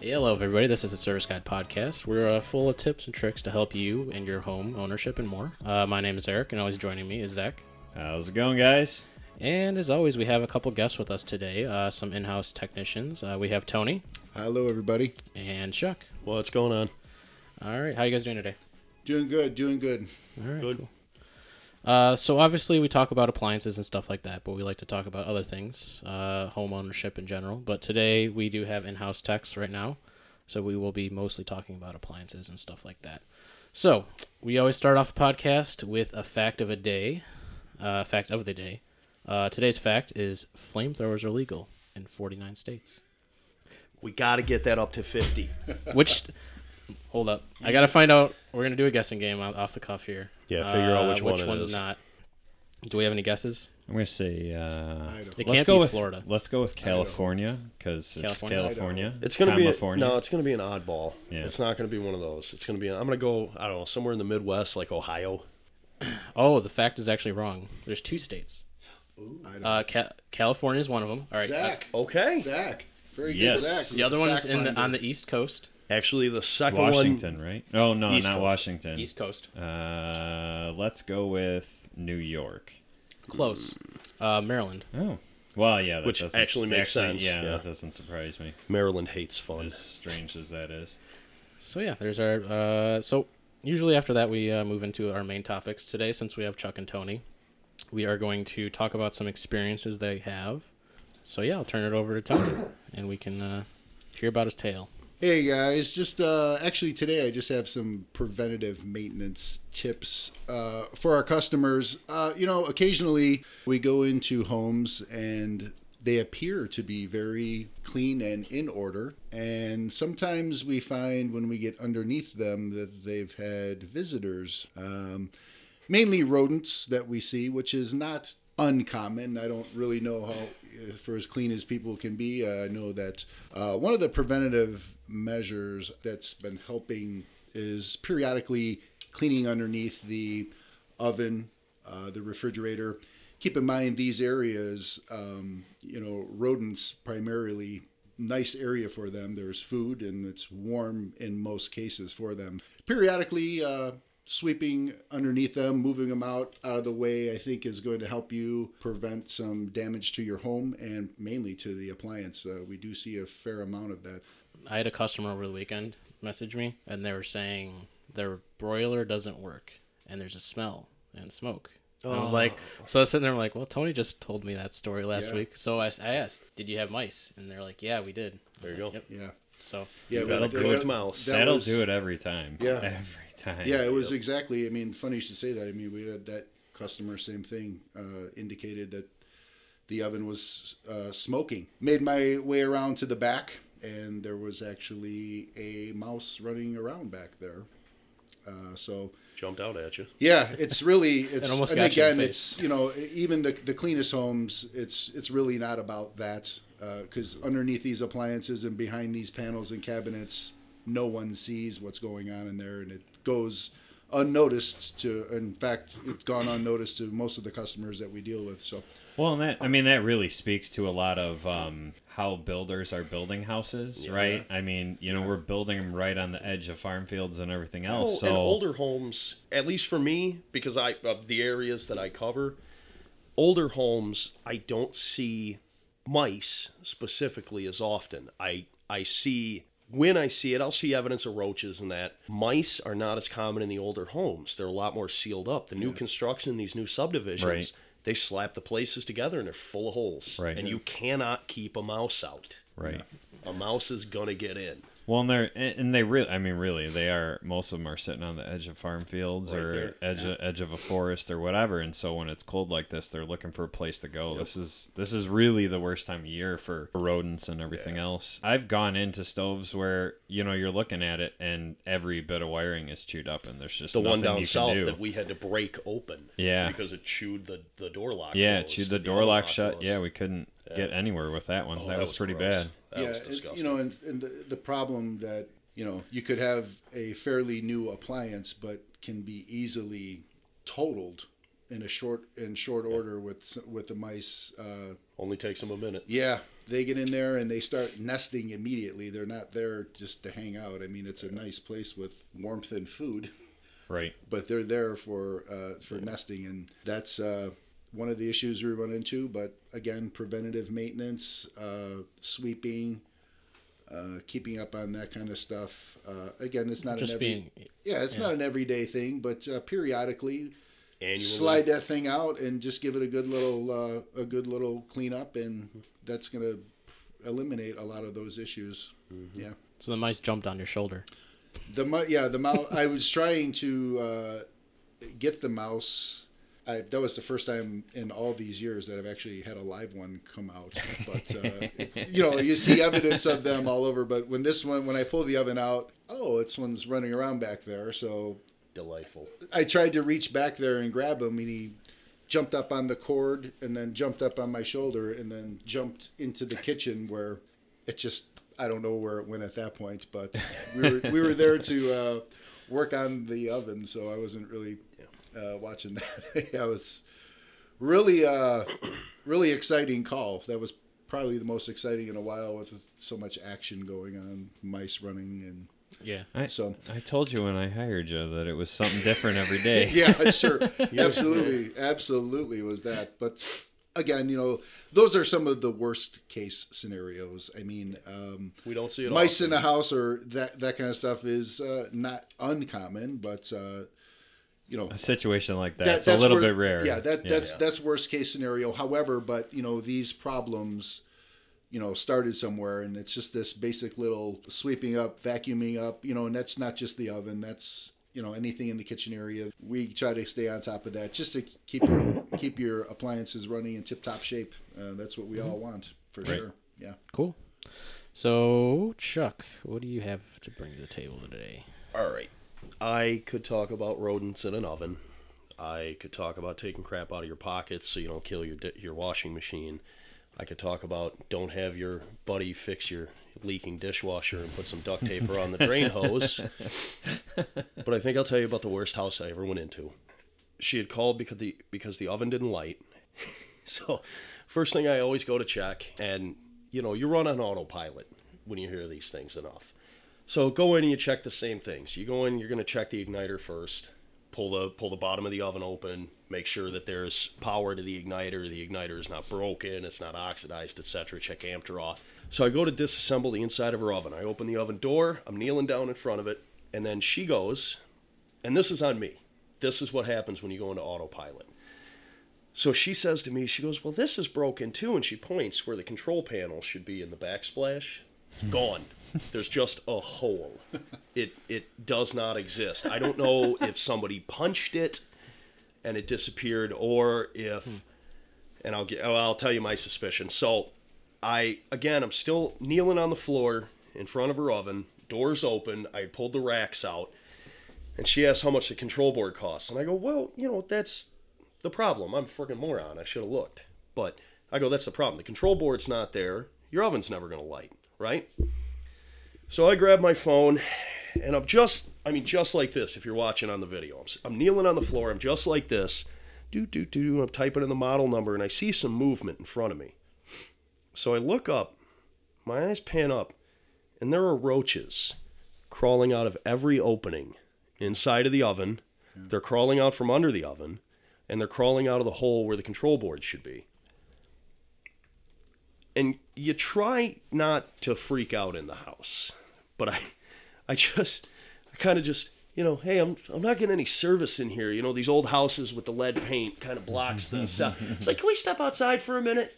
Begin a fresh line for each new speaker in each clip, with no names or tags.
Hey, hello, everybody. This is the Service Guide Podcast. We're uh, full of tips and tricks to help you and your home ownership and more. Uh, my name is Eric, and always joining me is Zach.
How's it going, guys?
And as always, we have a couple guests with us today, uh, some in house technicians. Uh, we have Tony
Hello, everybody.
and Chuck.
What's going on?
All right, how you guys doing today?
Doing good, doing good.
All right,
Good.
cool. Uh, so obviously we talk about appliances and stuff like that, but we like to talk about other things, uh, home ownership in general. But today we do have in-house techs right now, so we will be mostly talking about appliances and stuff like that. So we always start off a podcast with a fact of a day, uh, fact of the day. Uh, today's fact is flamethrowers are legal in 49 states.
We got to get that up to 50.
Which, hold up, I gotta find out. We're gonna do a guessing game off off the cuff here.
Yeah, figure out
Uh,
which one
one's
is.
not. Do we have any guesses?
I'm gonna say uh,
It
let's
can't
go
be
with
Florida.
Let's go with California because it's
California?
California.
It's going to be a,
California.
no, it's going to be an oddball.
Yeah.
It's not going to be one of those. It's going to be I'm going to go I don't know, somewhere in the Midwest like Ohio.
Oh, the fact is actually wrong. There's two states.
I.
Uh, Ca- California is one of them. All right. uh,
Zach.
Okay.
Zach. Very
Yes.
good, Zach.
the other one is in the, on the East Coast.
Actually, the second
Washington, right? Oh no,
East
not
Coast.
Washington.
East Coast.
Uh, let's go with New York.
Close. Uh, Maryland.
Oh, well, yeah, that
Which
doesn't-
actually makes sense,
Yeah,
yeah.
that doesn't surprise me.
Maryland hates fun.
As strange as that is.
So yeah, there's our. Uh, so usually after that we uh, move into our main topics today. Since we have Chuck and Tony, we are going to talk about some experiences they have. So yeah, I'll turn it over to Tony, and we can uh, hear about his tale.
Hey guys, just uh, actually today I just have some preventative maintenance tips uh, for our customers. Uh, you know, occasionally we go into homes and they appear to be very clean and in order, and sometimes we find when we get underneath them that they've had visitors. Um, mainly rodents that we see, which is not uncommon. I don't really know how, for as clean as people can be, uh, I know that uh, one of the preventative measures that's been helping is periodically cleaning underneath the oven, uh, the refrigerator. Keep in mind these areas, um, you know, rodents primarily nice area for them. There's food and it's warm in most cases for them. Periodically, uh, sweeping underneath them, moving them out out of the way, I think is going to help you prevent some damage to your home and mainly to the appliance. Uh, we do see a fair amount of that.
I had a customer over the weekend message me, and they were saying their broiler doesn't work, and there's a smell and smoke. And I was like, so I was sitting there, I'm like, well, Tony just told me that story last
Yeah.
week. So I, I asked, did you have mice? And they're like, yeah, we did.
There you
like,
go.
Yep.
Yeah,
So
yeah,
You got a
but
good
that-
mouse.
that
That'll
was-
do it every time.
Yeah.
every time.
Yeah, it was exactly. I mean, funny you should say that. I mean, we had that customer, same thing, uh, indicated that the oven was uh, smoking. Made my way around to the back, and there was actually a mouse running around back there. Uh, so
Jumped out at you.
yeah, it's really it's
almost
and again it's you know even the the cleanest homes it's it's really not about that because underneath these appliances and behind these panels and cabinets no one sees what's going on in there and it goes unnoticed to in fact it's gone unnoticed to most of the customers that we deal with so
Well, and that I mean that really speaks to a lot of um, how builders are building houses, right? I mean, you know, we're building them right on the edge of farm fields and everything else.
Oh,
so
and older homes, at least for me, because I of the areas that I cover, older homes, I don't see mice specifically as often. I I see when I see it, I'll see evidence of roaches and that. Mice are not as common in the older homes. They're a lot more sealed up. The new construction, these new subdivisions,
Right.
they slap the places together and they're full of holes.
Right.
And you cannot keep a mouse out.
right.
A mouse is gonna get in.
Well, and they're and they really, I mean, really, they are. Most of them are sitting on the edge of farm fields
Right
or
there,
edge of, edge of a forest or whatever. And so when it's cold like this, they're looking for a place to go. This is this is really the worst time of year for rodents and everything else. I've gone into stoves where you know you're looking at it and every bit of wiring is chewed up, and there's just
the one down south
do.
that we had to break open.
Yeah.
Because it chewed the, the door lock.
yeah, chewed the
the
door
auto
lock shut.
closed.
Yeah, we couldn't get anywhere with that one.
Oh,
that, was, pretty
gross.
bad.
That
yeah,
was disgusting.
you know, and, and the, the problem that you know you could have a fairly new appliance, but can be easily totaled in a short in short order with with the mice uh,
Only takes them a minute.
Yeah, they get in there and they start nesting immediately. They're not there just to hang out. I mean, it's a nice place with warmth and food,
Right.
but they're there for uh, for nesting, and that's uh, one of the issues we run into. But again, preventative maintenance, uh, sweeping, uh, keeping up on that kind of stuff. Uh, again, it's not
Just
an every,
being
yeah, it's not an everyday thing, but uh, periodically
Annually.
slide that thing out and just give it a good little uh, a good little cleanup, and that's gonna eliminate a lot of those issues. Yeah,
so the mice jumped on your shoulder.
the mu- yeah the mouse. I was trying to uh, get the mouse. I, that was the first time in all these years that I've actually had a live one come out. But uh, you know, you see evidence of them all over. But when this one, when I pull the oven out, oh, it's one's running around back there. So
Delightful.
I tried to reach back there and grab him, and he jumped up on the cord and then jumped up on my shoulder and then jumped into the kitchen where it just I don't know where it went at that point, but we were we were there to uh, work on the oven, so I wasn't really uh, watching that. yeah, it was really uh, really exciting call. That was probably the most exciting in a while with so much action going on, mice running and
Yeah.
I,
So-
I told you when I hired you that it was something different every day.
yeah, sure, absolutely, absolutely was that. But again, you know, those are some of the worst case scenarios. I mean, um,
We don't see it
mice
often.
in a house or that that kind of stuff is uh, not uncommon, but uh, you know.
A situation like that,
that-
it's a little
wor-
bit rare.
Yeah, that that's
Yeah.
that's worst case scenario. However, but you know these problems, you know, started somewhere, and it's just this basic little sweeping up, vacuuming up, you know, and that's not just the oven. That's you know anything in the kitchen area. We try to stay on top of that just to keep your, keep your appliances running in tip top shape. Uh, that's what we all want for
Right.
sure. Yeah.
Cool. So Chuck, what do you have to bring to the table today?
All right. I could talk about rodents in an oven. I could talk about taking crap out of your pockets so you don't kill your your washing machine. I could talk about don't have your buddy fix your leaking dishwasher and put some duct tape around the drain hose. But I think I'll tell you about the worst house I ever went into. She had called because the because the oven didn't light. so, first thing I always go to check, and you know you run on autopilot when you hear these things enough. So go in and you check the same things. You go in, you're going to check the igniter first. Pull the pull the bottom of the oven open. Make sure that there's power to the igniter. The igniter is not broken. It's not oxidized, etc. Check amp draw. So I go to disassemble the inside of her oven. I open the oven door. I'm kneeling down in front of it, and then she goes, and this is on me. This is what happens when you go into autopilot. So she says to me, she goes, "Well, this is broken too," and she points where the control panel should be in the backsplash. Gone. There's just a hole. It it does not exist. I don't know if somebody punched it and it disappeared, or if, and I'll get, I'll tell you my suspicion. So, I again, I'm still kneeling on the floor in front of her oven. Doors open. I pulled the racks out, and she asked how much the control board costs, and I go, well, you know, that's the problem. I'm a freaking moron. I should have looked. But I go, that's the problem. The control board's not there. Your oven's never going to light, right? So I grab my phone and I'm just, I mean, just like this if you're watching on the video. I'm, I'm kneeling on the floor. I'm just like this. Do, do, do. I'm typing in the model number and I see some movement in front of me. So I look up, my eyes pan up, and there are roaches crawling out of every opening inside of the oven. They're crawling out from under the oven, and they're crawling out of the hole where the control board should be. And you try not to freak out in the house, but I, I just, I kind of just, you know, hey, I'm, I'm not getting any service in here. You know, these old houses with the lead paint kind of blocks the mm-hmm. sound. It's like, can we step outside for a minute?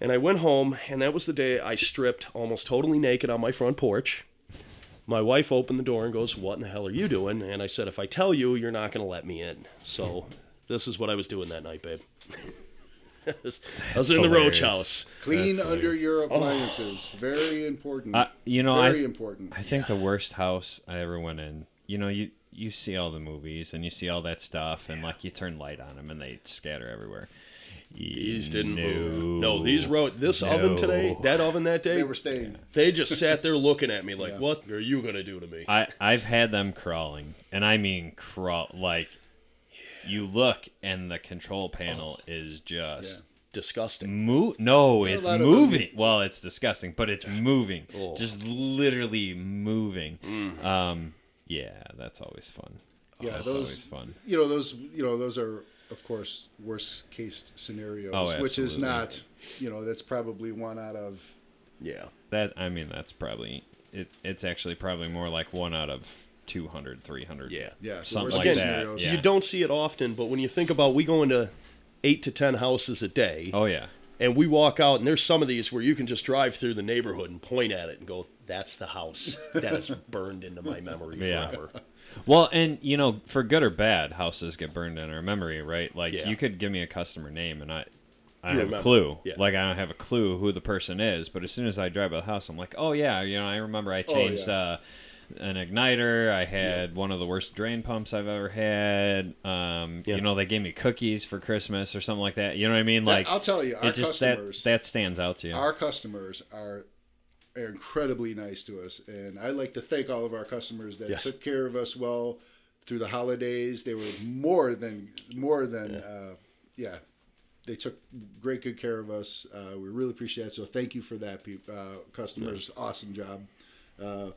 And I went home, and that was the day I stripped almost totally naked on my front porch. My wife opened the door and goes, What in the hell are you doing? And I said, If I tell you, you're not going to let me in. So this is what I was doing that night, babe. I was- I was in the roach house.
Clean under your appliances. Very important.
Uh, you know,
Very
I,
important.
I think the worst house I ever went in. You know, you you see all the movies and you see all that stuff, and like you turn light on them and they scatter everywhere.
These didn't
no.
move. No, these wrote this oven today, that oven that day.
They were staying.
They just sat there looking at me like, "What are you gonna do to me?"
I I've had them crawling, and I mean crawl like you look and the control panel is just
disgusting.
Mo- no, it's moving. Well, it's disgusting, but it's moving.
Oh.
Just literally moving.
Mm.
Um, yeah, that's always fun.
Yeah,
that's
those-
always fun.
you know those you know those are of course worst case scenarios
Oh,
which is not you know that's probably one out of
Yeah.
That I mean, that's probably it. It's actually probably more like one out of 200, 300.
Yeah.
yeah so
Something
worst
like that, yeah.
You don't see it often, but when you think about we go into eight to ten houses a day,
Oh yeah.
and we walk out, and there's some of these where you can just drive through the neighborhood and point at it and go, "That's the house that is burned into my memory
Yeah.
forever."
Well, and you know, for good or bad, houses get burned in our memory, right? Like
Yeah.
you could give me a customer name and I I don't have
remember.
a clue.
Yeah.
Like I don't have a clue who the person is, but as soon as I drive by the house, I'm like, "Oh yeah, you know, I remember I
Oh,
changed
yeah.
uh an igniter. I had one of the worst drain pumps I've ever had. Um,
Yeah.
you know, they gave me cookies for Christmas or something like that. You know what I mean?
Yeah,
Like
I'll tell you, our
just that
customers-
that stands out to you.
our customers are are incredibly nice to us and i like to thank all of our customers that
Yes.
took care of us well through the holidays they were more than more than uh, yeah they took great good care of us uh, we really appreciate it so thank you for that peop uh, customers awesome job uh,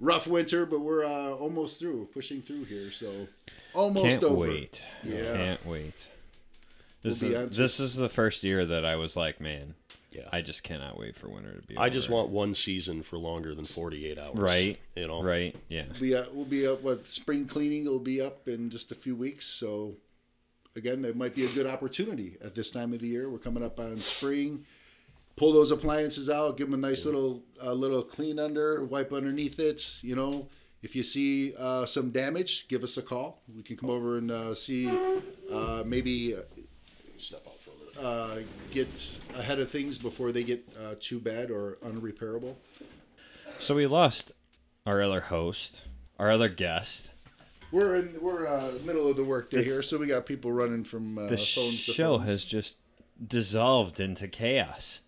rough winter but we're uh, almost through pushing through here so almost
Can't
over
wait.
Yeah.
Can't wait. This
We'll
is this is the first year that I was like, man,
Yeah.
I just cannot wait for winter to be.
I just want one season for longer than 48 hours.
right,
You know.
right, yeah.
we uh, we'll be up. What spring cleaning will be up in just a few weeks. So again, that might be a good opportunity at this time of the year. We're coming up on spring. Pull those appliances out. Give them a nice little uh, little clean under. Wipe underneath it. You know, if you see uh, some damage, give us a call. We can come over and uh, see. Uh, maybe
Step out for a minute.
uh, get ahead of things before they get uh, too bad or unrepairable.
So we lost our other host, our other guest.
We're in we're uh, middle of the workday here, so we got people running from uh,
The
phones to
show
phones.
has just dissolved into chaos.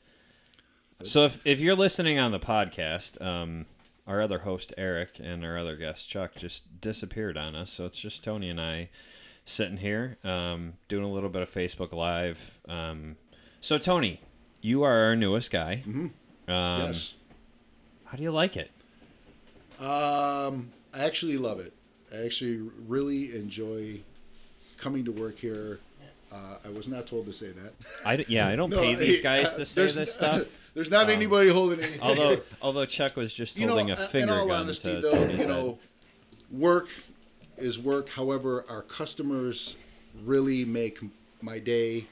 So if if you're listening on the podcast, um, our other host Eric and our other guest Chuck just disappeared on us. So it's just Tony and I sitting here um, doing a little bit of Facebook Live. Um, so Tony, you are our newest guy. Mm-hmm. Um,
yes.
How do you like it?
Um, I actually love it. I actually really enjoy coming to work here. Uh, I was not told to say that.
I d- yeah, I don't
No,
pay these
hey,
guys
uh,
to say this stuff.
There's not anybody holding anything.
Although although Chuck was just
you know,
holding a
uh,
finger
in all
gun
honesty,
to
though,
Tony's
you know, work is work. However, our customers really make my day,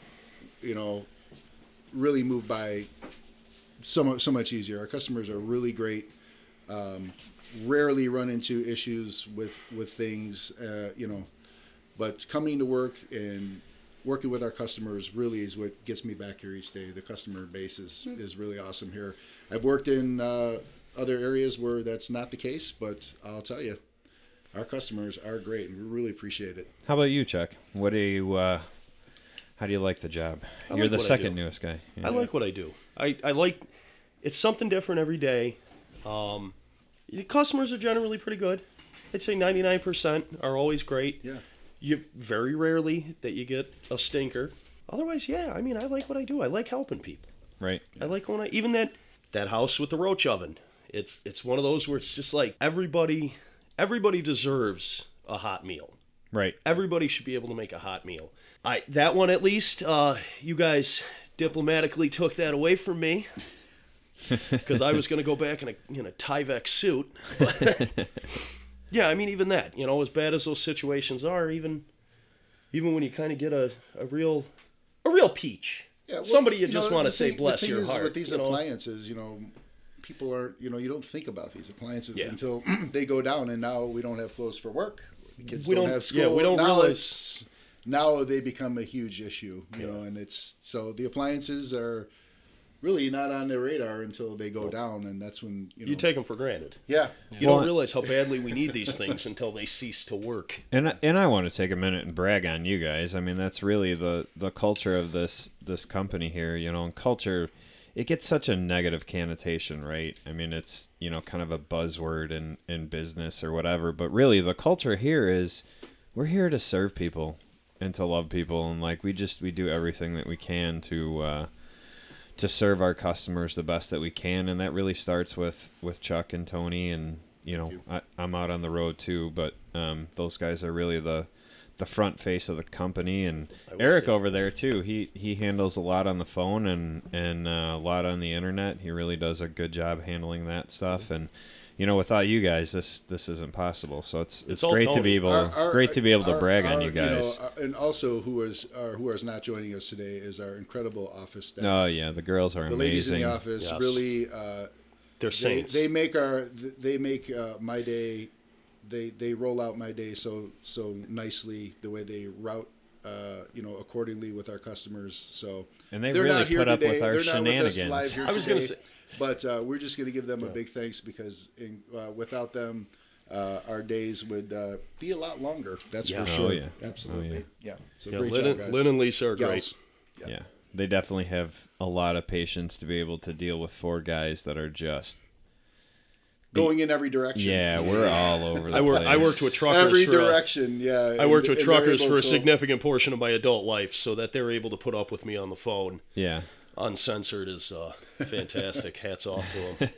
you know, really move by so much so much easier. Our customers are really great. Um, rarely run into issues with with things, uh, you know. But coming to work and working with our customers really is what gets me back here each day. The customer base is, is really awesome here. I've worked in uh, other areas where that's not the case, but I'll tell you, our customers are great, and we really appreciate it.
How about you, Chuck? What do you? Uh, how do you like the job?
I
You're
like
the second newest guy.
I like what I do. I, I like it's something different every day. Um, the customers are generally pretty good. I'd say 99% are always great.
Yeah.
You very rarely that you get a stinker. Otherwise, yeah, I mean, I like what I do. I like helping people.
right.
I like when I even that that house with the roach oven. It's it's one of those where it's just like everybody everybody deserves a hot meal.
Right.
Everybody should be able to make a hot meal. I that one at least. Uh, you guys diplomatically took that away from me because I was going to go back in a in a Tyvek suit. Yeah, I mean even that. You know, as bad as those situations are, even even when you kind of get a, a real a real peach.
Yeah, well,
Somebody you,
know,
just want to say bless
thing
your
is
heart.
With these
you know?
appliances, you know, people aren't, you know, you don't think about these appliances
Yeah.
until they go down, and now we don't have clothes for work. The kids
We
don't,
don't-
have school.
yeah, we don't
now
realize-
It's, now they become a huge issue, you know, and it's so the appliances are really not on their radar until they go down, and that's when you know.
You take them for granted.
yeah,
You
Well,
don't realize how badly we need these things until they cease to work.
And I- and I want to take a minute and brag on you guys. I mean, that's really the the culture of this this company here. You know, and culture, it gets such a negative connotation, right? I mean, it's you know kind of a buzzword in in business or whatever. But really, the culture here is we're here to serve people. and to love people and like we just we do everything that we can to uh, to serve our customers the best that we can, and that really starts with with Chuck and Tony, and you know I, I'm out on the road too, but um, those guys are really the the front face of the company, and Eric
say-
over there too. He he handles a lot on the phone and and uh, a lot on the internet. He really does a good job handling that stuff, and you know without you guys, this this isn't possible. So it's it's,
all
great to be able
Our- our-
great to be able to
our-
brag on you guys.
know, uh, and also, who is uh, who is not joining us today is our incredible office staff.
oh yeah, the girls are
the
amazing.
ladies in the office
Yes.
really uh,
They're
they,
saints.
they make our they make uh, my day they they roll out my day so so nicely the way they route uh, you know accordingly with our customers so
And they
they're
really
not here
put up with our
they're not with us
shenanigans.
live here
I was gonna say-
but uh, we're just going to give them a big thanks because in, uh, without them uh, our days would uh, be a lot longer that's
Yeah.
for
Oh,
sure
yeah.
absolutely
Oh,
yeah. so
yeah,
great
Lynn,
job
and,
guys
Lynn and Lisa are great.
Gals.
Yeah. They definitely have a lot of patience to be able to deal with four guys that are just
going in every direction
Yeah, we're all over the
I, work,
place.
I worked with truckers.
every
for,
direction yeah
I worked
and-
with
and
truckers for a significant portion of my adult life, so that they're able to put up with me on the phone
Yeah.
Uncensored is uh, fantastic. Hats off to him.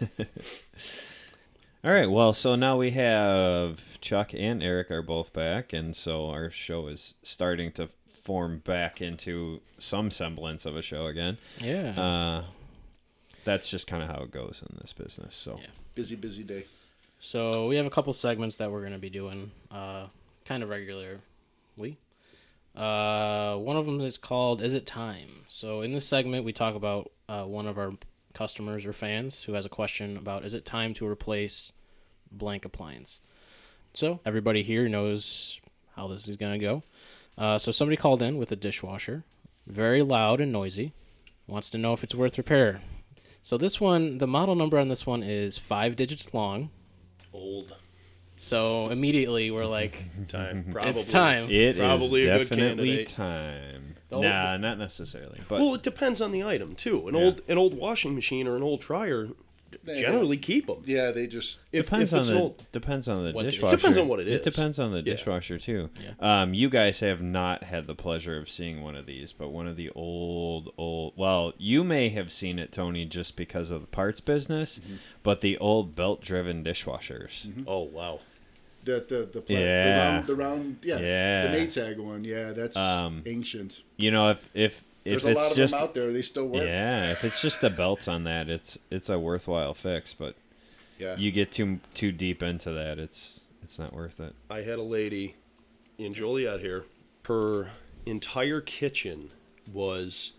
All right. Well, so now we have Chuck and Eric are both back, and so our show is starting to form back into some semblance of a show again.
Yeah.
Uh, that's just kind of how it goes in this business. So
Yeah.
busy busy day
So we have a couple segments that we're going to be doing uh, kind of regularly. Uh, one of them is called "Is It Time?" So in this segment, we talk about uh, one of our customers or fans who has a question about "Is it time to replace blank appliance?" So everybody here knows how this is to go. Uh, so somebody called in with a dishwasher, very loud and noisy, wants to know if it's worth repair. So this one, the model number on this one is five digits long.
Old
So immediately we're like,
time. Probably.
it's time.
it is
Probably a good
definitely
candidate.
time.
The old-
nah, not necessarily. But
Well, it depends on the item too. An
Yeah.
old an old washing machine or an old dryer,
They-
generally keep them.
yeah they just
If,
depends
if
on
it's
the
an old,
depends on the
What the-
dishwasher.
Depends on what it
It
is.
depends on the
Yeah.
dishwasher too.
Yeah.
Um, you guys have not had the pleasure of seeing one of these, but one of the old old. Well, you may have seen it, Tony, just because of the parts business,
Mm-hmm.
but the old belt-driven dishwashers.
oh wow,
The the the, pla-
Yeah.
the round the round yeah,
Yeah.
the Maytag one yeah that's
Um,
ancient.
You know, if if if
There's a
it's
lot of
just
them out there. They still work.
yeah, if it's just the belts on that, it's it's a worthwhile fix. But
Yeah.
you get too too deep into that, it's it's not worth it.
I had a lady in Joliet here. Her entire kitchen was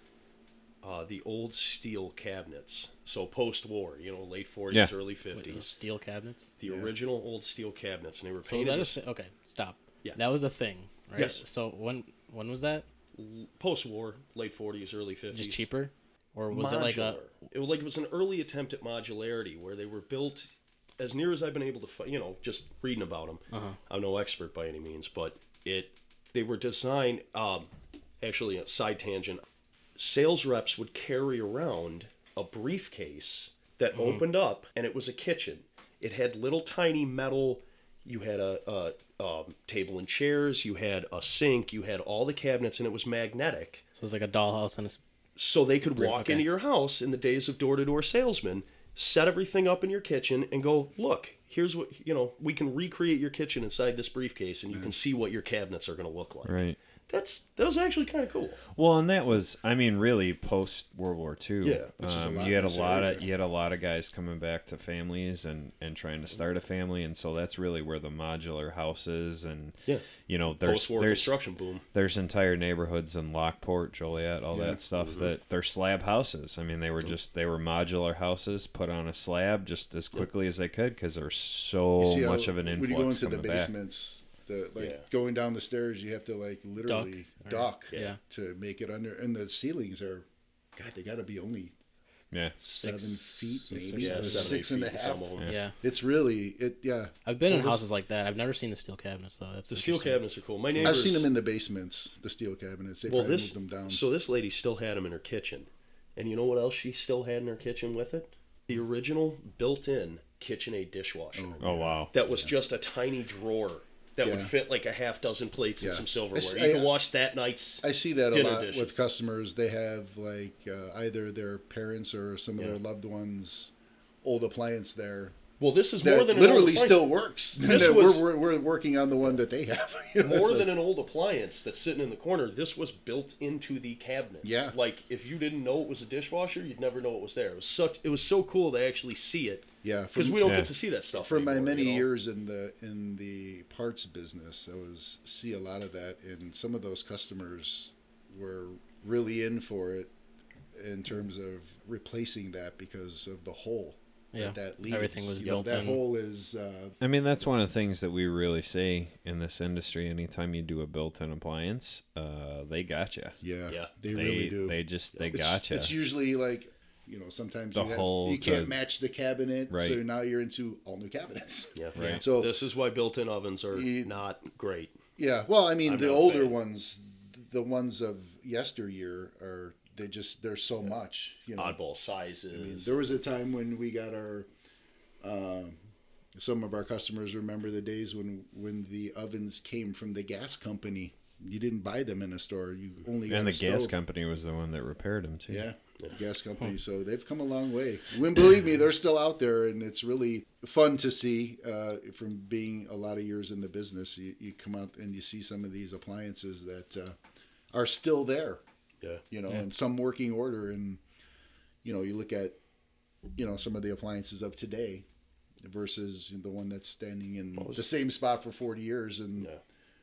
uh, the old steel cabinets. So post-war, you know, late 40s,
Yeah.
early 50s.
those steel cabinets.
The
Yeah.
original old steel cabinets, and they were
So was
painted
that a, okay? Stop.
Yeah.
That was a thing, right?
Yes.
So when when was that?
post-war, late 40s, early 50s.
Just cheaper, or was it like a?
It was like it was an early attempt at modularity where they were built as near as I've been able to, fi- you know, just reading about them.
Uh-huh.
I'm no expert by any means, but it they were designed. Um, actually, a side tangent. Sales reps would carry around a briefcase that
Mm-hmm.
opened up, and it was a kitchen. It had little tiny metal. You had a, a um, table and chairs. You had a sink. You had all the cabinets, and it was magnetic
So it was like a dollhouse and a. s-
so they could walk
okay.
into your house in the days of door-to-door salesmen set everything up in your kitchen and go look here's what you know we can recreate your kitchen inside this briefcase and you can see what your cabinets are going to look like
Right.
That's that was actually kind of cool
Well, and that was, I mean, really post World War II.
Yeah,
which is a
um,
lot
you had a lot
area.
of you had a lot of guys coming back to families and and trying to start a family, and so that's really where the modular houses and
Yeah.
you know, there's
post-war
there's
construction boom
there's entire neighborhoods in Lockport, Joliet, all
Yeah.
that stuff
Mm-hmm.
that they're slab houses. I mean, they were just they were modular houses put on a slab just as quickly as they could because there's so
see how
much of an
when
influx
you go into the
coming back.
Basements, the like
Yeah.
going down the stairs, you have to like literally
or-
duck,
yeah.
to make it under. And the ceilings are, God, they got to be only
Yeah,
seven feet,
six or
maybe
seven.
or
Yeah,
seven,
six
eight
and a
feet in
half.
some of 'em.
Yeah.
Yeah.
It's really it. Yeah,
I've been in
Well, this-
houses like that. I've never seen the steel cabinets though. That's
the steel cabinets are cool my neighbors
I've seen them in the basements, the steel cabinets. They
well
probably
this
moved them down.
so this lady still had them in her kitchen and you know what else she still had in her kitchen with it the original built-in KitchenAid dishwasher
Oh, oh wow.
that was just a tiny drawer that would fit like a half dozen plates and some silverware.
s-
You can wash that night's.
I see that a lot
dishes.
with customers. They have like uh, either their parents or some of
Yeah.
their loved ones' old appliance there
Well, this is
that
more than an
literally
old
still works.
This was-
we're, we're, we're working on the one that they have. You know,
more than
a-
an old appliance that's sitting in the corner. This was built into the cabinets.
Yeah.
Like if you didn't know it was a dishwasher, you'd never know it was there. It was such. It was so cool to actually see it.
Yeah,
Because we don't
Yeah.
get to see that stuff.
for my many
you know?
years in the in the parts business, I was see a lot of that, and some of those customers were really in for it in terms of replacing that because of the hole
Yeah,
that that leaves.
everything was
You know,
built
that
in.
hole is uh,
I mean, that's one of the things that we really see in this industry. Anytime you do a built-in appliance, uh, they got you.
yeah,
Yeah.
they,
They
really do.
They just they
it's,
got you.
It's usually like you know sometimes
The
you, have, you can't
to-
match the cabinet, so now you're into all new cabinets.
Yeah.
Right.
So
This is why built-in ovens are
You-
not great.
Yeah, well, I mean,
I'm
the older
fan.
ones, the ones of yesteryear, are they just there's so much. You know,
Oddball sizes.
I mean, there was a time when we got our. Um, some of our customers remember the days when when the ovens came from the gas company. You didn't buy them in a store. You only
and
a
the gas company was the one that repaired them too.
Yeah, the gas company. So they've come a long way. When believe me, they're still out there, and it's really fun to see. Uh, from being a lot of years in the business, you, you come out and you see some of these appliances that uh, are still there.
Yeah.
You know, in some working order, and you know, you look at you know some of the appliances of today versus the one that's standing in the same spot for 40 years and
Yeah.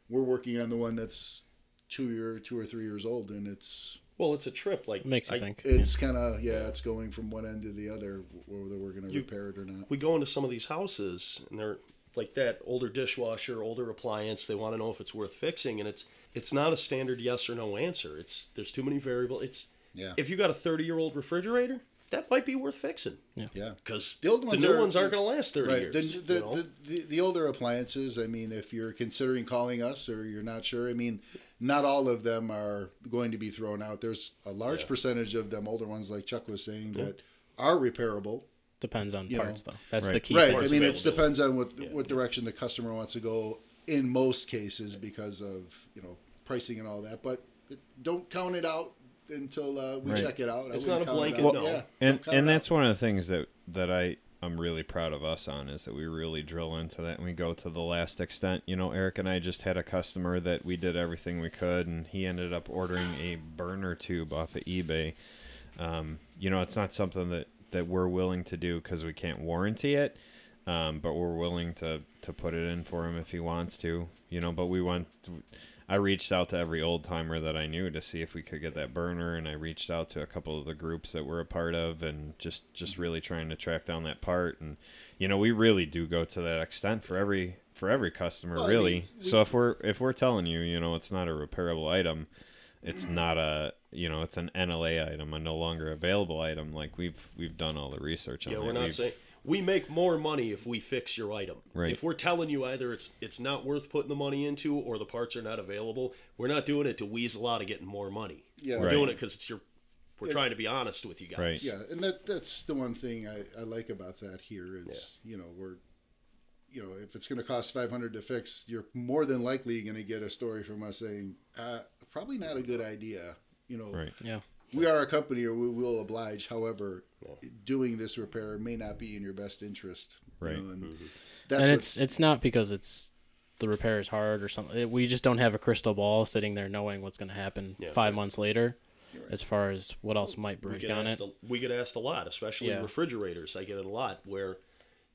we're working on the one that's two year two or three years old and it's
Well, it's a trip. Like
Makes you
I-
think.
it's kind of yeah, it's going from one end to the other, whether we're going to repair it or not.
we go into some of these houses and they're like that older dishwasher, older appliance. They want to know if it's worth fixing, and it's it's not a standard yes or no answer. It's there's too many variables. It's
Yeah.
if you got a 30 year old refrigerator, that might be worth fixing
yeah,
because
The old ones, the
new
are-
ones aren't going to last 30
right.
years.
The, the,
you know?
the, the, the older appliances. I mean, if you're considering calling us or you're not sure, I mean, not all of them are going to be thrown out. There's a large
Yeah.
percentage of them older ones, like Chuck was saying, that are repairable.
Depends on
You know.
parts, though. That's the key.
Right. I mean, it depends on what
Yeah.
what direction the customer wants to go. In most cases, because of you know pricing and all that, but don't count it out until uh, we
Right.
check it out. I
It's
wouldn't
a blanket
out.
no.
Yeah,
and and
it
that's one of the things that that I I'm really proud of us on is that we really drill into that and we go to the last extent. You know, Eric and I just had a customer that we did everything we could, and he ended up ordering a burner tube off of eBay. Um, you know, it's not something that that we're willing to do because we can't warranty it. Um, but we're willing to, to put it in for him if he wants to, you know. But we went, I reached out to every old timer that I knew to see if we could get that burner, and I reached out to a couple of the groups that we're a part of, and just just really trying to track down that part. And you know, we really do go to that extent for every for every customer,
Well, I
really.
mean, we-
so if we're if we're telling you, you know, it's not a repairable item, it's not a you know, it's an NLA item, a no longer available item. Like we've we've done all the research on
Yeah,
it.
we're not
We've-
saying we make more money if we fix your item.
Right.
If we're telling you either it's it's not worth putting the money into or the parts are not available, we're not doing it to weasel out of getting more money.
Yeah.
we're
Right.
doing it because it's your. We're
Yeah.
trying to be honest with you guys.
Right.
Yeah, and that that's the one thing I, I like about that here is you know we're you know if it's going to cost five hundred to fix, you're more than likely going to get a story from us saying uh, probably not a good idea. You know,
Right.
Yeah.
We are a company or we will oblige. However, doing this repair may not be in your best interest. you
Right.
know, and
Mm-hmm.
that's
and it's it's not because it's the repair is hard or something. We just don't have a crystal ball sitting there knowing what's going to happen
Yeah.
five months later, as far as what else might break on it.
a, we get asked a lot, especially
Yeah.
refrigerators. I get it a lot where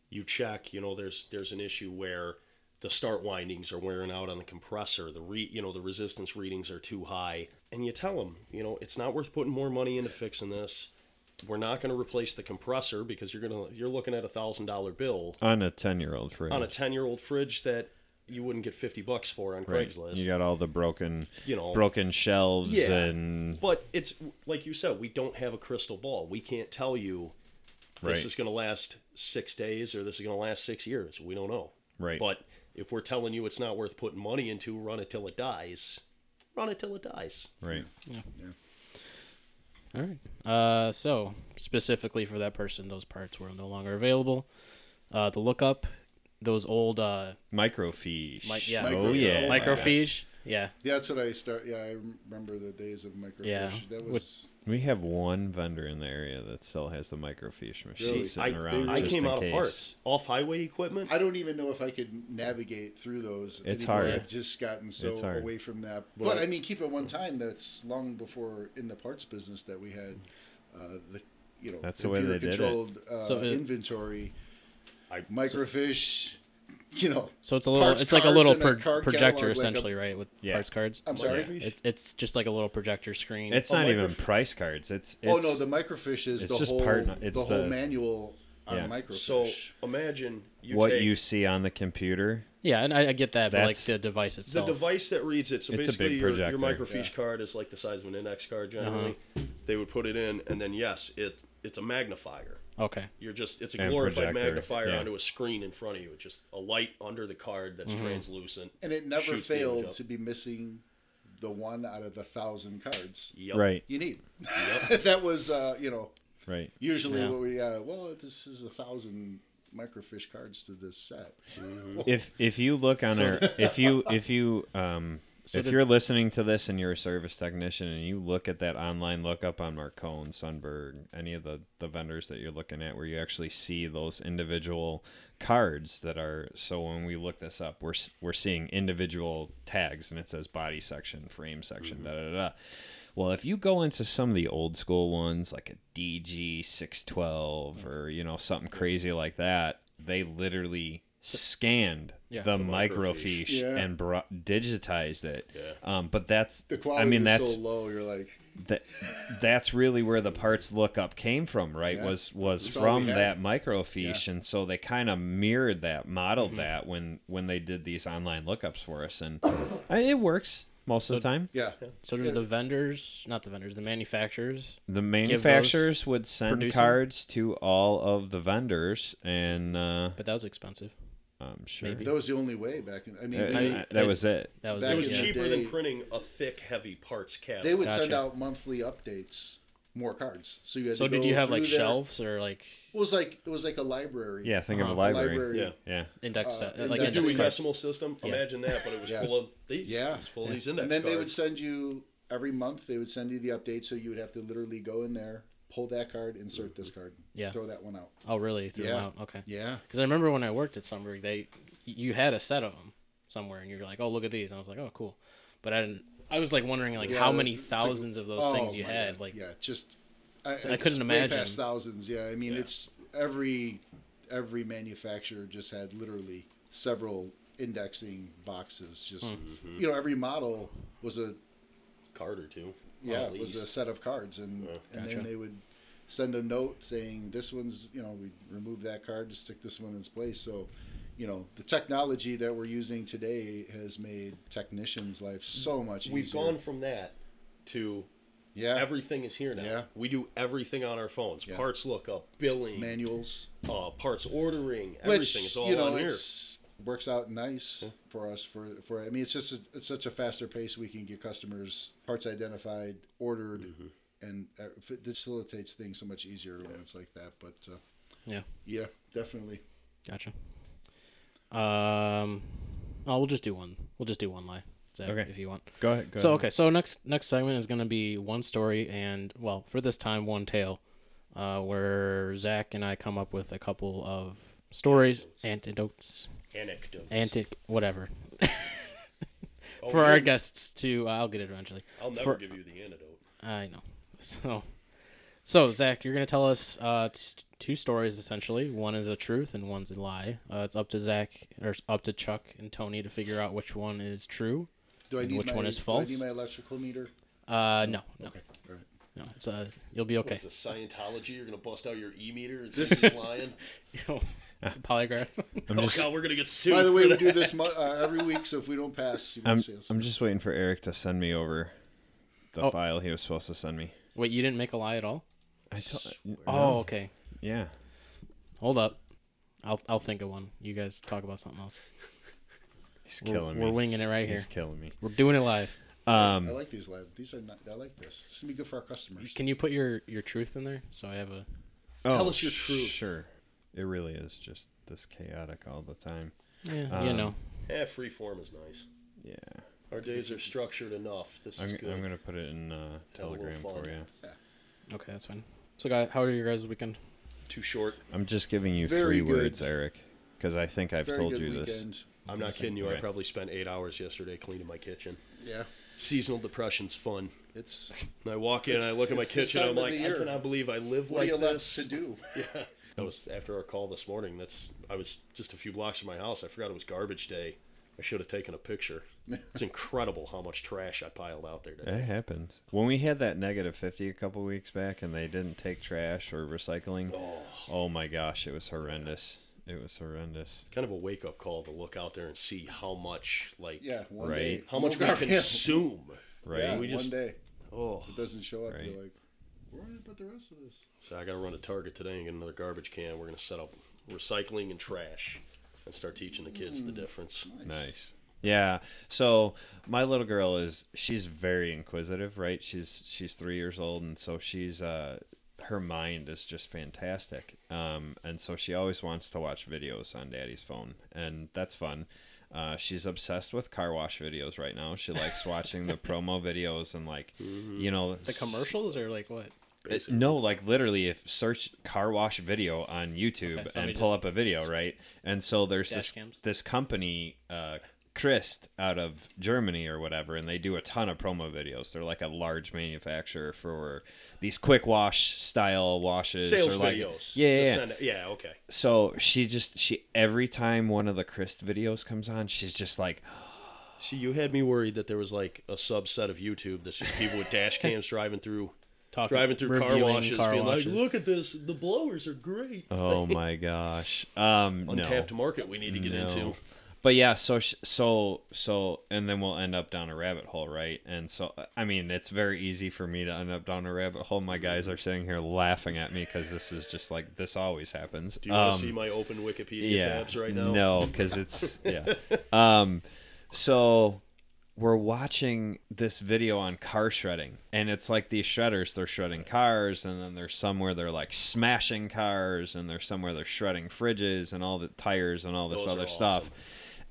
you check, you know, there's there's an issue where the start windings are wearing out on the compressor. The re, you know, the resistance readings are too high, and you tell them, you know, it's not worth putting more money into fixing this. We're not going to replace the compressor because you're gonna you're looking at a thousand dollar bill
on a ten year old fridge.
on a ten year old fridge that you wouldn't get fifty bucks for on
Right.
Craigslist.
You got all the broken,
You know.
broken shelves
Yeah.
and
But it's like you said, we don't have a crystal ball. We can't tell you this
Right.
is going to last six days or this is going to last six years. We don't know.
right.
But if we're telling you it's not worth putting money into, run it till it dies. Run it till it dies.
right. Yeah.
All right. Uh, so specifically for that person, those parts were no longer available. Uh, the lookup those old uh,
Microfiche.
Mi- yeah.
Oh yeah.
microfiche. Yeah,
Yeah, that's what I start. Yeah, I remember the days of microfiche.
Yeah,
that was
We have one vendor in the area that still has the microfiche machine
Really?
I,
sitting around.
I came
in
out
case.
of parts off highway equipment.
I don't even know if I could navigate through those.
It's
anymore.
hard.
I've just gotten so
It's
away from that.
But-
But I mean, keep it one time. That's long before in the parts business that we had uh, the you know
That's the way they did it.
controlled uh,
So it-
inventory,
I,
microfiche. You know,
so it's a little,
Parts
it's like a little
and a
projector
catalog, like a-
essentially, right? With
Yeah.
parts cards.
I'm sorry.
Microfiche?
It, it's just like a little projector screen.
It's
A
not even price cards. It's, it's
oh no, the microfiche is
it's
the
just
whole
part- it's
the whole
the-
manual on
Yeah.
microfiche.
so imagine you
what
take
you see on the computer.
yeah, and I, I get that, but like
That's-
the device itself.
the device that reads it. So
It's a
basically,
big
your, your microfiche
Yeah.
card is like the size of an index card generally.
Uh-huh.
They would put it in, and then yes, it it's a magnifier.
Okay.
You're just it's a
And
glorified
projector,
magnifier
yeah.
onto a screen in front of you. It's just a light under the card that's
Mm-hmm.
translucent.
and it never
shoots
failed to be missing the one out of the thousand cards
Yep.
Right.
you need.
Yep.
that was uh, you know
Right.
usually
Yeah.
what we uh, well this is a thousand microfiche cards to this set.
if if you look on our if you if you um
So
if
did-
you're listening to this and you're a service technician and you look at that online lookup on Marcone, Sundberg, any of the the vendors that you're looking at where you actually see those individual cards that are so when we look this up we're we're seeing individual tags and it says body section, frame section, mm-hmm. da da da. Well, if you go into some of the old school ones like a DG 612 mm. or you know something crazy like that, they literally scanned
Yeah.
the,
The
microfiche
microfiche.
Yeah.
and bro- digitized it.
Yeah.
Um, but that's
The quality
I mean
is
that's
so low. You're like
that that's really where the parts lookup came from, right?
Yeah.
Was was
That's
from that microfiche,
Yeah. Mm-hmm.
and so they kind of mirrored that, modeled that when when they did these online lookups for us, and I, it works most of the time.
yeah.
So do
Yeah.
the vendors, not the vendors, the manufacturers?
The manufacturers would send
producing?
cards to all of the vendors, and uh,
But that was expensive.
I'm sure
Maybe.
That was the only way back in. I mean,
Uh,
they,
I-
that
I-
was it.
That was
It
it,
was
in
yeah.
the
cheaper
day-
than printing a thick, heavy parts catalog.
they would
Gotcha.
send out monthly updates, more cards. So you had
So
to
did
go
you have like
through there.
shelves or like
It was like it was like a library.
Yeah, think of
Uh-huh.
a library.
library.
Yeah.
Yeah.
index
Uh,
set,
and
like
the
The
index
Dewey? Decimal System.
Yeah.
Imagine that, but it was
Yeah.
full of these.
Yeah.
It was full of these index
and then they would send you every month. They would send you the update, so you would have to literally go in there, pull that card, insert this card,
Yeah.
throw that one out.
Oh, really? Threw them
Yeah.
out? Okay.
Yeah,
Because I remember when I worked at Sundberg, they you had a set of them somewhere, and you're like, "Oh, look at these," and I was like, "Oh, cool," but I didn't. I was like wondering like
Yeah,
how many
it's like-
thousands of those
Oh,
things you had.
God.
Like,
yeah, just I,
So I couldn't imagine.
past thousands. Yeah, I mean
Yeah.
it's every every manufacturer just had literally several indexing boxes. Just
Hmm.
you know, every model was a
card or two.
Yeah, it was a set of cards, and
Yeah.
and
Gotcha.
then they would send a note saying this one's you know we remove that card to stick this one in its place. So, you know, the technology that we're using today has made technicians' life so much easier.
We've
easier.
gone from that to
yeah,
everything is here now.
Yeah.
We do everything on our phones.
Yeah.
Parts lookup, billing,
manuals.
uh, parts ordering, everything
which
is all
you know
on here.
It's works out nice for us for for I mean it's just a, it's such a faster pace we can get customers parts identified ordered
Mm-hmm.
and uh, it facilitates things so much easier when it's like that but uh,
yeah,
yeah definitely
gotcha. Um, oh, we'll just do one. We'll just do one lie, Zach,
Okay.
if you want.
Go ahead. Go
so
ahead.
okay, so next next segment is gonna be one story and well, for this time, one tale, uh, where Zach and I come up with a couple of stories, antidotes,
Anecdotes.
antic, whatever,
Oh,
for our
you're-
guests to. Uh, I'll get it eventually.
I'll never
for-
give you the antidote.
I know. So, so Zach, you're gonna tell us uh, t- two stories essentially. One is a truth and one's a lie. Uh, it's up to Zach or up to Chuck and Tony to figure out which one is true.
do I need
which
my,
one is
do I
false?
need my electrical meter
Uh, no, no,
okay all right
no. It's uh, you'll be okay.
What is this, Scientology? You're going to bust out your e meter and say you're lying?
Polygraph.
I'm
Oh,
just,
God, we're going to get sued.
by the way
for
we
that.
do this mo- uh, every week so if we don't pass you
I'm,
see us
I'm just waiting for Eric to send me over the
Oh.
file he was supposed to send me.
Wait, you didn't make a lie at all?
I told.
Oh, okay.
yeah.
Hold up. I'll I'll think of one. You guys talk about something else.
He's
We're,
killing me.
we're winging it right here.
He's killing me.
We're doing it live.
Um,
I like these live these are not I like this this is gonna be good for our customers
Can you put your your truth in there so I have a
oh,
Tell us your truth.
Sure. It really is just this chaotic all the time.
Yeah, you
Um,
know.
Yeah, free form is nice.
Yeah.
Our days are structured enough. This
I'm,
is good.
I'm gonna put it in uh,
Have a little
Telegram for
fun.
you.
Okay, that's fine. So, guy, how are your guys' weekend?
Too short.
I'm just giving you
Very
three words. Eric, because I think I've
Very
told
good
you this.
weekend.
I'm not kidding you. I probably spent eight hours yesterday cleaning my kitchen.
Yeah,
Seasonal depression's fun.
it's
And I walk in,
It's-
I look at my kitchen,
time
I'm like, I cannot believe I live
what
like
do you left
this.
to do?
Yeah. That was after our call this morning. That's I was just a few blocks from my house. I forgot it was garbage day. I should have taken a picture. It's incredible how much trash I piled out there today.
It happened when we had that negative 50 a couple weeks back, and they didn't take trash or recycling.
Oh,
Oh my gosh, it was horrendous. It was horrendous.
kind of a wake up call to look out there and see how much like
Yeah, one
Right.
day.
how much we consume.
Right?
Yeah,
We
one day.
Oh,
It doesn't show up.
Right.
You're like, where did I put the rest of this?
so I got to run to Target today and get another garbage can. We're gonna set up recycling and trash and start teaching the kids
Hmm.
the difference.
Nice. Yeah. So my little girl is she's very inquisitive, right? She's she's three years old, and so she's uh her mind is just fantastic. Um, and so she always wants to watch videos on Daddy's phone, and that's fun. Uh, she's obsessed with car wash videos right now. She likes watching the promo videos and like, you know,
The commercials or like what?
It- no, like literally, if search car wash video on YouTube
Okay, somebody
and pull up a video, right? And so there's this
cams?
this company, uh, Christ, out of Germany or whatever, and they do a ton of promo videos. They're like a large manufacturer for these quick wash style washes.
Sales
or like,
videos.
Yeah, yeah, yeah.
yeah. Okay.
So she just she every time one of the Christ videos comes on, she's just like,
See, you had me worried that there was like a subset of YouTube that's just people with dash cams driving through
Talking,
driving through car washes,
car
being
washes.
like, "Look at this! The blowers are great."
oh my gosh, um, no.
Untapped market we need to get
No.
into.
But yeah, so so so, and then we'll end up down a rabbit hole, right? And so, I mean, it's very easy for me to end up down a rabbit hole. My guys are sitting here laughing at me because this is just like this always happens.
Do you want
Um,
to see my open Wikipedia
yeah,
tabs right now?
No, because it's yeah. Um, so we're watching this video on car shredding, and it's like these shredders. They're shredding cars, and then there's somewhere they're like smashing cars, and there's somewhere they're shredding fridges and all the tires and all this
Those
other stuff.
awesome.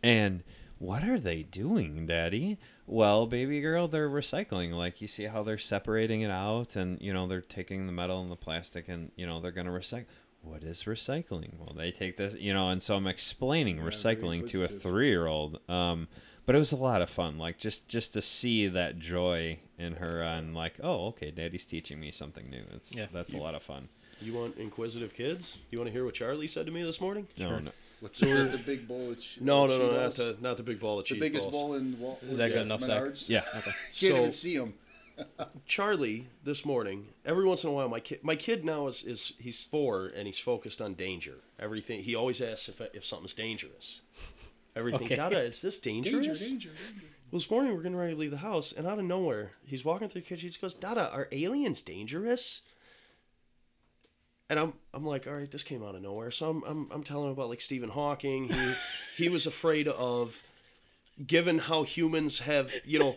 And what are they doing, Daddy? Well, baby girl, they're recycling. Like you see how they're separating it out, and you know they're taking the metal and the plastic, and you know they're gonna recycle. What is recycling? Well, they take this, you know, and so I'm explaining
very
recycling to a three-year-old. Um, but it was a lot of fun, like just just to see that joy in her, and like, oh, okay, Daddy's teaching me something new. It's
Yeah.
that's a lot of fun.
You want inquisitive kids? You want to hear what Charlie said to me this morning?
No, no,
What's the, the big bowl of che-
No, no, no, not the not the big ball of cheese.
the
cheese
biggest
balls.
bowl in Wal-
Is that good
yeah,
enough, Zach?
Yeah,
Okay.
Can't
So-
even see him.
Charlie this morning. Every once in a while, my kid, my kid now is is he's four and he's focused on danger. Everything he always asks if if something's dangerous. Everything.
Okay.
Dada, is this dangerous?
Danger, danger, danger.
Well, this morning we're getting ready to leave the house, and out of nowhere, he's walking through the kitchen. He just goes, "Dada, are aliens dangerous?" And I'm, I'm like, all right, this came out of nowhere. So I'm, I'm, I'm telling him about like Stephen Hawking. He, he was afraid of, given how humans have, you know,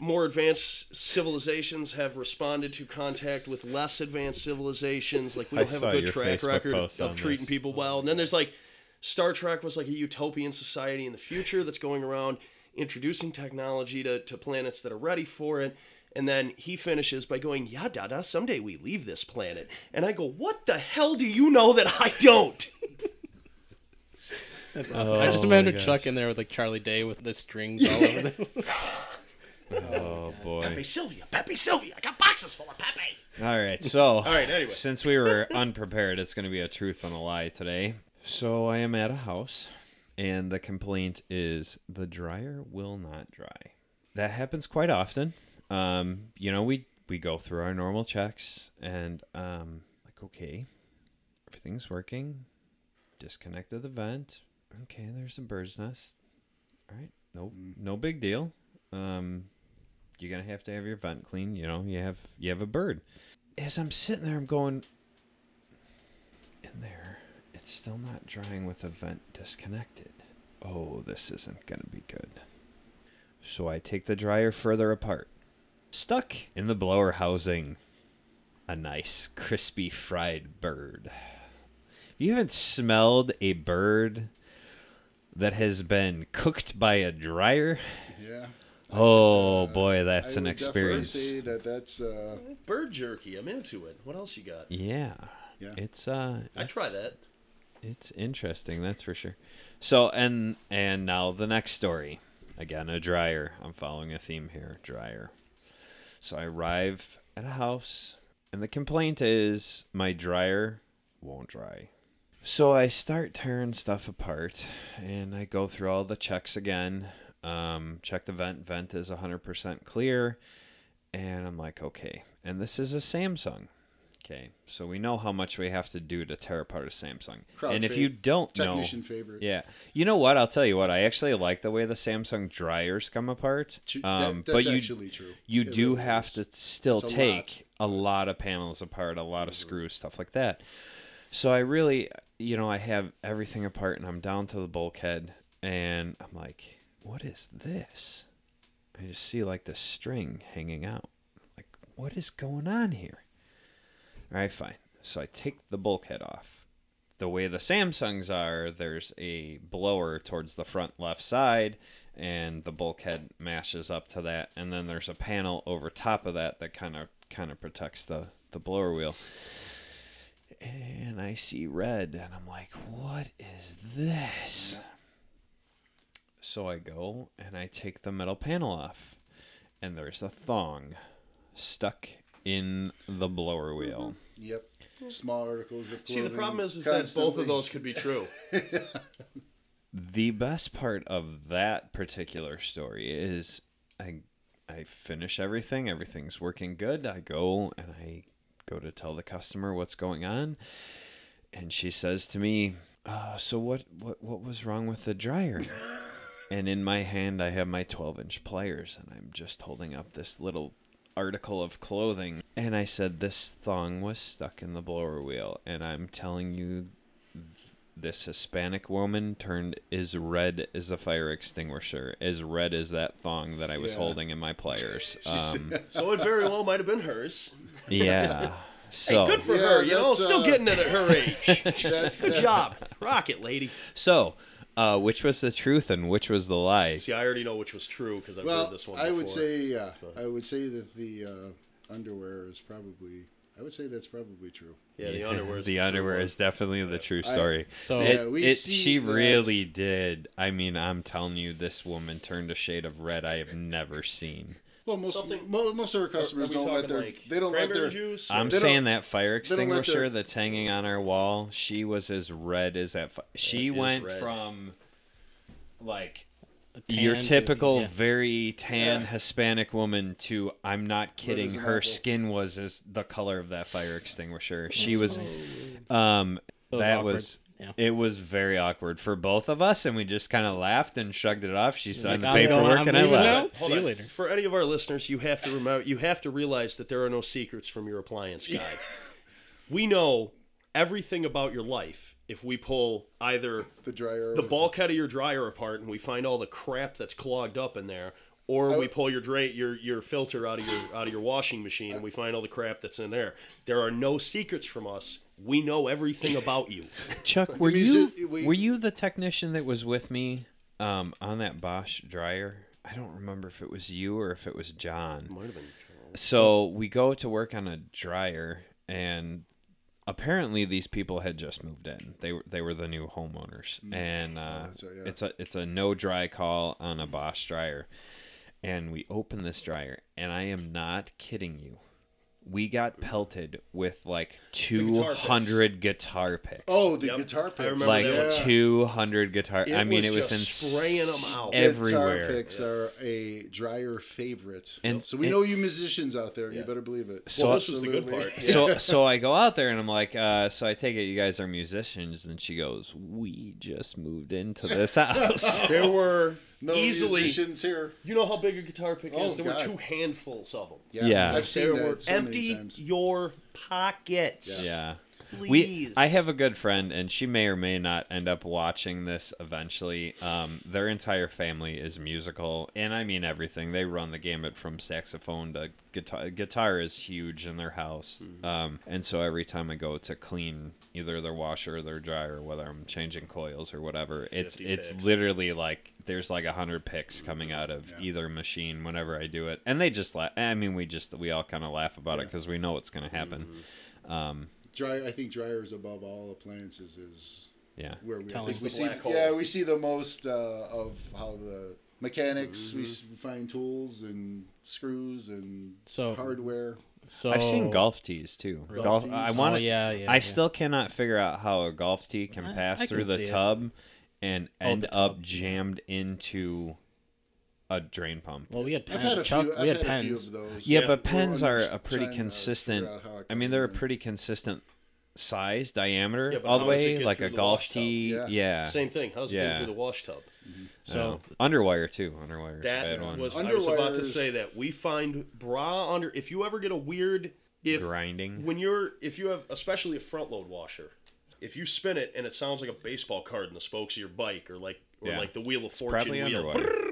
more advanced civilizations have responded to contact with less advanced civilizations. Like we don't have a good track
Facebook
record of, of treating
this.
people well. And then there's like Star Trek was like a utopian society in the future that's going around introducing technology to, to planets that are ready for it. And then he finishes by going, Yeah, Dada, someday we leave this planet. And I go, What the hell do you know that I don't?
That's oh awesome. I just
Oh
imagine Chuck in there with like Charlie Day with the strings all over them.
oh boy.
Pepe Sylvia, Pepe Sylvia, I got boxes full of Pepe.
All right, so
All right, anyway.
since we were unprepared, it's going to be a truth and a lie today. So I am at a house, and the complaint is the dryer will not dry. That happens quite often. Um, you know, we we go through our normal checks, and um, like okay, everything's working. Disconnected the vent. Okay, there's a bird's nest. All right, no no big deal. Um, you're gonna have to have your vent clean. You know, you have you have a bird. As I'm sitting there, I'm going in there. It's still not drying with the vent disconnected. Oh, this isn't gonna be good. So I take the dryer further apart. Stuck in the blower housing, a nice crispy fried bird. You haven't smelled a bird that has been cooked by a dryer?
Yeah.
Oh boy, that's
I
an
would definitely
experience.
say that that's uh,
Bird jerky. I'm into it. What else you got?
Yeah.
Yeah.
It's uh
I try that.
It's interesting, that's for sure. So and and now the next story. Again, a dryer. I'm following a theme here. Dryer. So I arrive at a house and the complaint is my dryer won't dry. So I start tearing stuff apart and I go through all the checks again. Um, check the vent. Vent is 100% clear. And I'm like, okay. And this is a Samsung. Okay. So we know how much we have to do to tear apart a Samsung.
Crowd
and if you don't know.
technician favorite.
Yeah. You know what? I'll tell you what. I actually like the way the Samsung dryers come apart. Um,
that, that's
but you
actually true.
you
It
do
really
have
is.
to still
It's a
take
lot.
a lot of panels apart, a lot of
Mm-hmm.
screws, stuff like that. So I really, you know, I have everything apart and I'm down to the bulkhead and I'm like, what is this? I just see like this string hanging out. Like, what is going on here? All right, fine. So I take the bulkhead off. The way the Samsungs are, there's a blower towards the front left side, and the bulkhead mashes up to that, and then there's a panel over top of that that kind of kind of protects the the blower wheel. And I see red, and I'm like, "What is this?" So I go and I take the metal panel off, and there's a thong stuck in the blower wheel.
Yep. Small articles. Of
See, the problem is, is that both of those could be true.
The best part of that particular story is I I finish everything, everything's working good. I go and I go to tell the customer what's going on, and she says to me, uh, "So what what what was wrong with the dryer?" and in my hand I have my 12-inch pliers and I'm just holding up this little article of clothing and I said this thong was stuck in the blower wheel and I'm telling you this Hispanic woman turned as red as a fire extinguisher, as red as that thong that I was
Yeah.
holding in my pliers. Um,
So it very well might have been hers.
yeah. So,
Good for
Yeah,
her, you know,
that's,
still
uh,
getting it at her age.
That's,
Good
that's-
job. rocket lady.
so, uh, which was the truth and which was the lie?
See, I already know which was true because I've
Well,
heard this one
I
before.
would say, yeah, I would say that the uh, underwear is probably. I would say that's probably true.
yeah, the underwear is
the
true
underwear
one.
is definitely the true
I-
story.
So
it,
Yeah, we
it
see
she
that-
really did. I mean, I'm telling you, this woman turned a shade of red I have never seen.
Well, most
Something-
mo- most of our customers
we
don't let
talking
their
like
they don't let
cranberry
their
juice.
I'm
They don't-
saying that fire
don't let
extinguisher
their-
that's hanging on our wall. She was as red as that. Fi- she
is
went
red.
from like
tan
your
to-
typical
yeah.
very tan
Yeah.
Hispanic woman to I'm not kidding.
as an
Her
apple.
skin was as the color of that fire extinguisher. She was, um,
That was
that was.
Yeah.
It was very awkward for both of us, and we just kind of laughed and shrugged it off. She signed
Like,
the paperwork,
I'm
and I
leaving
left.
Hold
See you
on.
later.
For any of our listeners, you have to remember, you have to realize that there are no secrets from your appliance guy. we know everything about your life if we pull either
the dryer.
the bulkhead of your dryer apart and we find all the crap that's clogged up in there, or we pull your dra- your your filter out of your out of your washing machine and we find all the crap that's in there. There are no secrets from us. We know everything about you.
Chuck, were you were you the technician that was with me um, on that Bosch dryer? I don't remember if it was you or if it was John.
Might have been.
So we go to work on a dryer, and apparently these people had just moved in. They were they were the new homeowners, and uh,
that's right, yeah.
it's a it's a no dry call on a Bosch dryer. And we open this dryer, and I am not kidding you. We got pelted with like two hundred
guitar picks.
guitar picks.
Oh, the
Yep.
guitar
I
picks.
remember
like
that
yeah.
two hundred guitar. I mean, it was
just
in
spraying them out.
everywhere.
Guitar picks are a dryer favorite.
And-
so we
and-
know you musicians out there. You better believe it.
So-
well, this was the good part.
so so I go out there and I'm like, uh, so I take it you guys are musicians, and she goes, we just moved into this house.
There were
No
easily.
musicians here.
You know how big a guitar pick
Oh,
is? There
God.
were two handfuls of them.
Yeah,
Yeah.
I've seen
There
that
were
so
empty
many times.
your pockets.
yeah. We,
Please.
I have a good friend, and she may or may not end up watching this eventually. Um, their entire family is musical, and I mean everything. They run the gamut from saxophone to guitar. Guitar is huge in their house,
Mm-hmm.
um, and so every time I go to clean either their washer or their dryer, whether I'm changing coils or whatever, it's
50
it's
picks.
literally like there's like a hundred picks coming out of
Yeah.
either machine whenever I do it, and they just laugh. I mean, we just we all kind of laugh about it because we know what's going to happen.
Mm-hmm.
Um,
Dry. I think dryers above all appliances is
yeah.
where we, I think we
the
see.
hole.
Yeah, we see the most uh, of how the mechanics.
Mm-hmm.
We find tools and screws and
So-
hardware.
So
I've seen golf tees too.
Golf
Golf.
tees?
I
Oh,
want
Oh yeah, yeah.
I
yeah.
still cannot figure out how a golf tee can
I-
pass
I
through
can
the
see it.
tub and
Oh,
end
the
up
tub.
jammed into a drain pump.
Well, we had
I've
pens.
had a
Chuck,
few.
we
I've
had
had a few
pens.
of those.
yeah,
Yeah,
but pens are a pretty consistent.
figure out how it
I mean, they're a pretty consistent size diameter
Yeah,
all the
how does it
way, like a golf tee.
Yeah.
Yeah.
Same thing. How's it
Yeah.
get through the wash tub?
So
Uh, underwire too. Underwire. is a
That
bad one.
was I was about to say that we find bra under. If you ever get a weird, if
grinding.
when you're if you have especially a front load washer, if you spin it and it sounds like a baseball card in the spokes of your bike or like or
Yeah.
like the wheel of fortune
Probably
wheel,
underwire.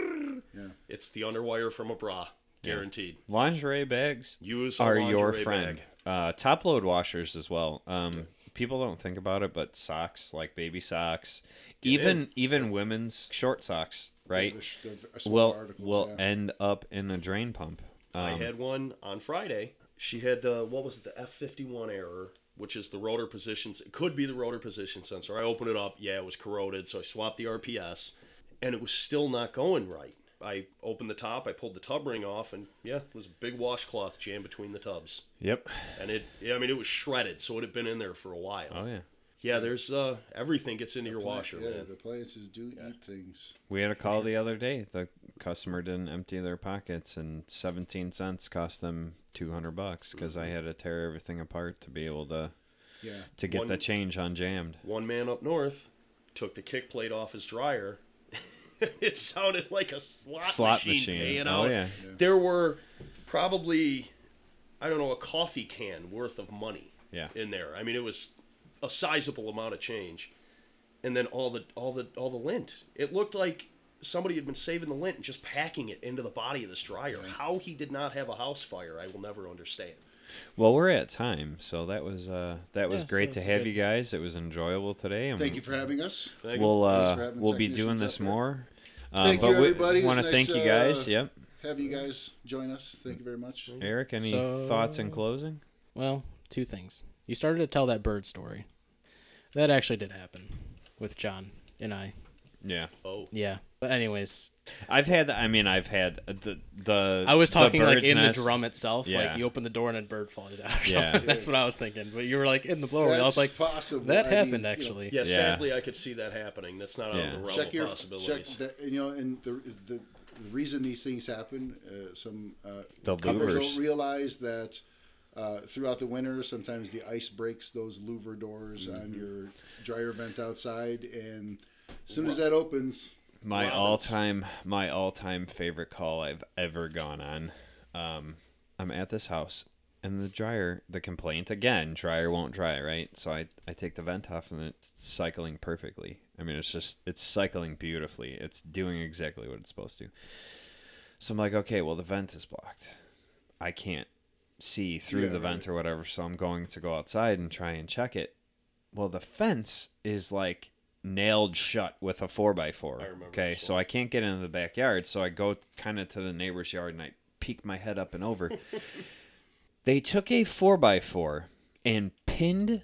Yeah.
it's the underwire from a bra, guaranteed.
Lingerie bags.
Use
are your friend.
bag.
Uh, top load washers as well. Um, people don't think about it, but socks like baby socks, even even women's short socks, right?
The the
will
articles,
will
yeah.
end up in a drain pump.
I
Um,
had one on Friday. She had uh, what was it, the F fifty one error, which is the rotor positions. It could be the rotor position sensor. I opened it up. Yeah, it was corroded, so I swapped the RPS, and it was still not going right. I opened the top. I pulled the tub ring off, and yeah, it was a big washcloth jammed between the tubs,
Yep.
and it. Yeah, I mean, it was shredded, so it had been in there for a while.
Oh yeah.
Yeah, there's uh, everything gets into your washer,
yeah,
man.
the appliances do eat things.
We had a call the other day. The customer didn't empty their pockets, and 17 cents cost them 200 bucks because I had to tear everything apart to be able to
Yeah.
to get the
One-
change unjammed.
One man up north took the kick plate off his dryer. it sounded like a slot,
Slot
machine,
machine.
paying
Oh,
out.
yeah.
There were probably, I don't know, a coffee can worth of money
Yeah.
in there. I mean, it was a sizable amount of change, and then all the all the all the lint. It looked like somebody had been saving the lint and just packing it into the body of this dryer. How he did not have a house fire, I will never understand.
Well, we're at time, so that was uh, that was
Yeah, so
great to have
good.
you guys. It was enjoyable today. and
Thank you for having us.
Thank
We'll uh,
for having
we'll be doing this more. Um,
Thank
but
you, everybody.
We want to
nice,
thank you guys.
uh,
Yep.
Have you guys join us. Thank you very much.
Eric, any
So-
thoughts in closing?
Well, two things. You started to tell that bird story. That actually did happen with John and I.
Yeah,
Oh,
Yeah. But anyways,
I've had. I mean, I've had the the.
I was talking like in
nest.
the drum itself.
Yeah.
Like you open the door and a bird flies out. Or
Yeah.
something. That's what I was thinking. But you were like in the blower. I was
That's
like,
possible.
that
I mean,
happened
you know,
actually.
yeah,
Yeah.
Sadly, I could see that happening. That's not out of the realm
check
of
your check
possibilities.
that you know and the the, the reason these things happen uh, some uh,
The
couples
louvers.
don't realize that uh, throughout the winter sometimes the ice breaks those louver doors on your dryer vent outside and as soon as that opens
My
Wow,
all time my all time favorite call I've ever gone on. Um, I'm at this house and the dryer the complaint again, dryer won't dry, right? So I, I take the vent off and it's cycling perfectly. I mean it's just it's cycling beautifully. It's doing exactly what it's supposed to. So I'm like, okay, well the vent is blocked. I can't see through
Yeah,
the
right.
vent or whatever, so I'm going to go outside and try and check it. Well, the fence is like nailed shut with a four by four.
I remember
Okay, so I can't get into the backyard, so I go kind of to the neighbor's yard and I peek my head up and over. they took a four by four and pinned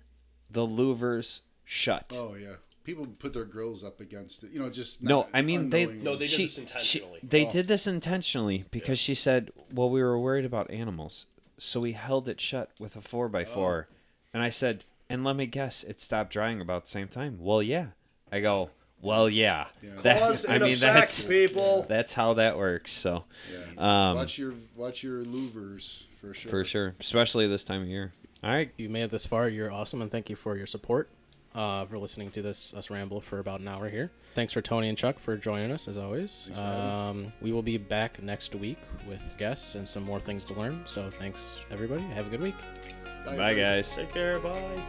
the louvers shut.
oh yeah people put their grills up against it you know just
No, I mean, they-
No, they did
She-
this intentionally.
She, they
Oh.
did this intentionally because she said, "Well, we were worried about animals, so we held it shut with a four by oh. four." And I said, "And let me guess, it stopped drying about the same time." Well, yeah. I go, "Well, yeah."
Yeah.
That- I mean,
effect,
that's
people.
that's how that works. So,
yeah.
um,
watch your watch your louvers for sure
for sure, especially this time of year. All right,
you made it this far. You're awesome, and thank you for your support. Uh, for listening to this us ramble for about an hour here. Thanks for Tony and Chuck for joining us as always.
Thanks for having
Um, we will be back next week with guests and some more things to learn. So thanks everybody. Have a good week.
bye,
everybody.
guys.
Take care. Bye.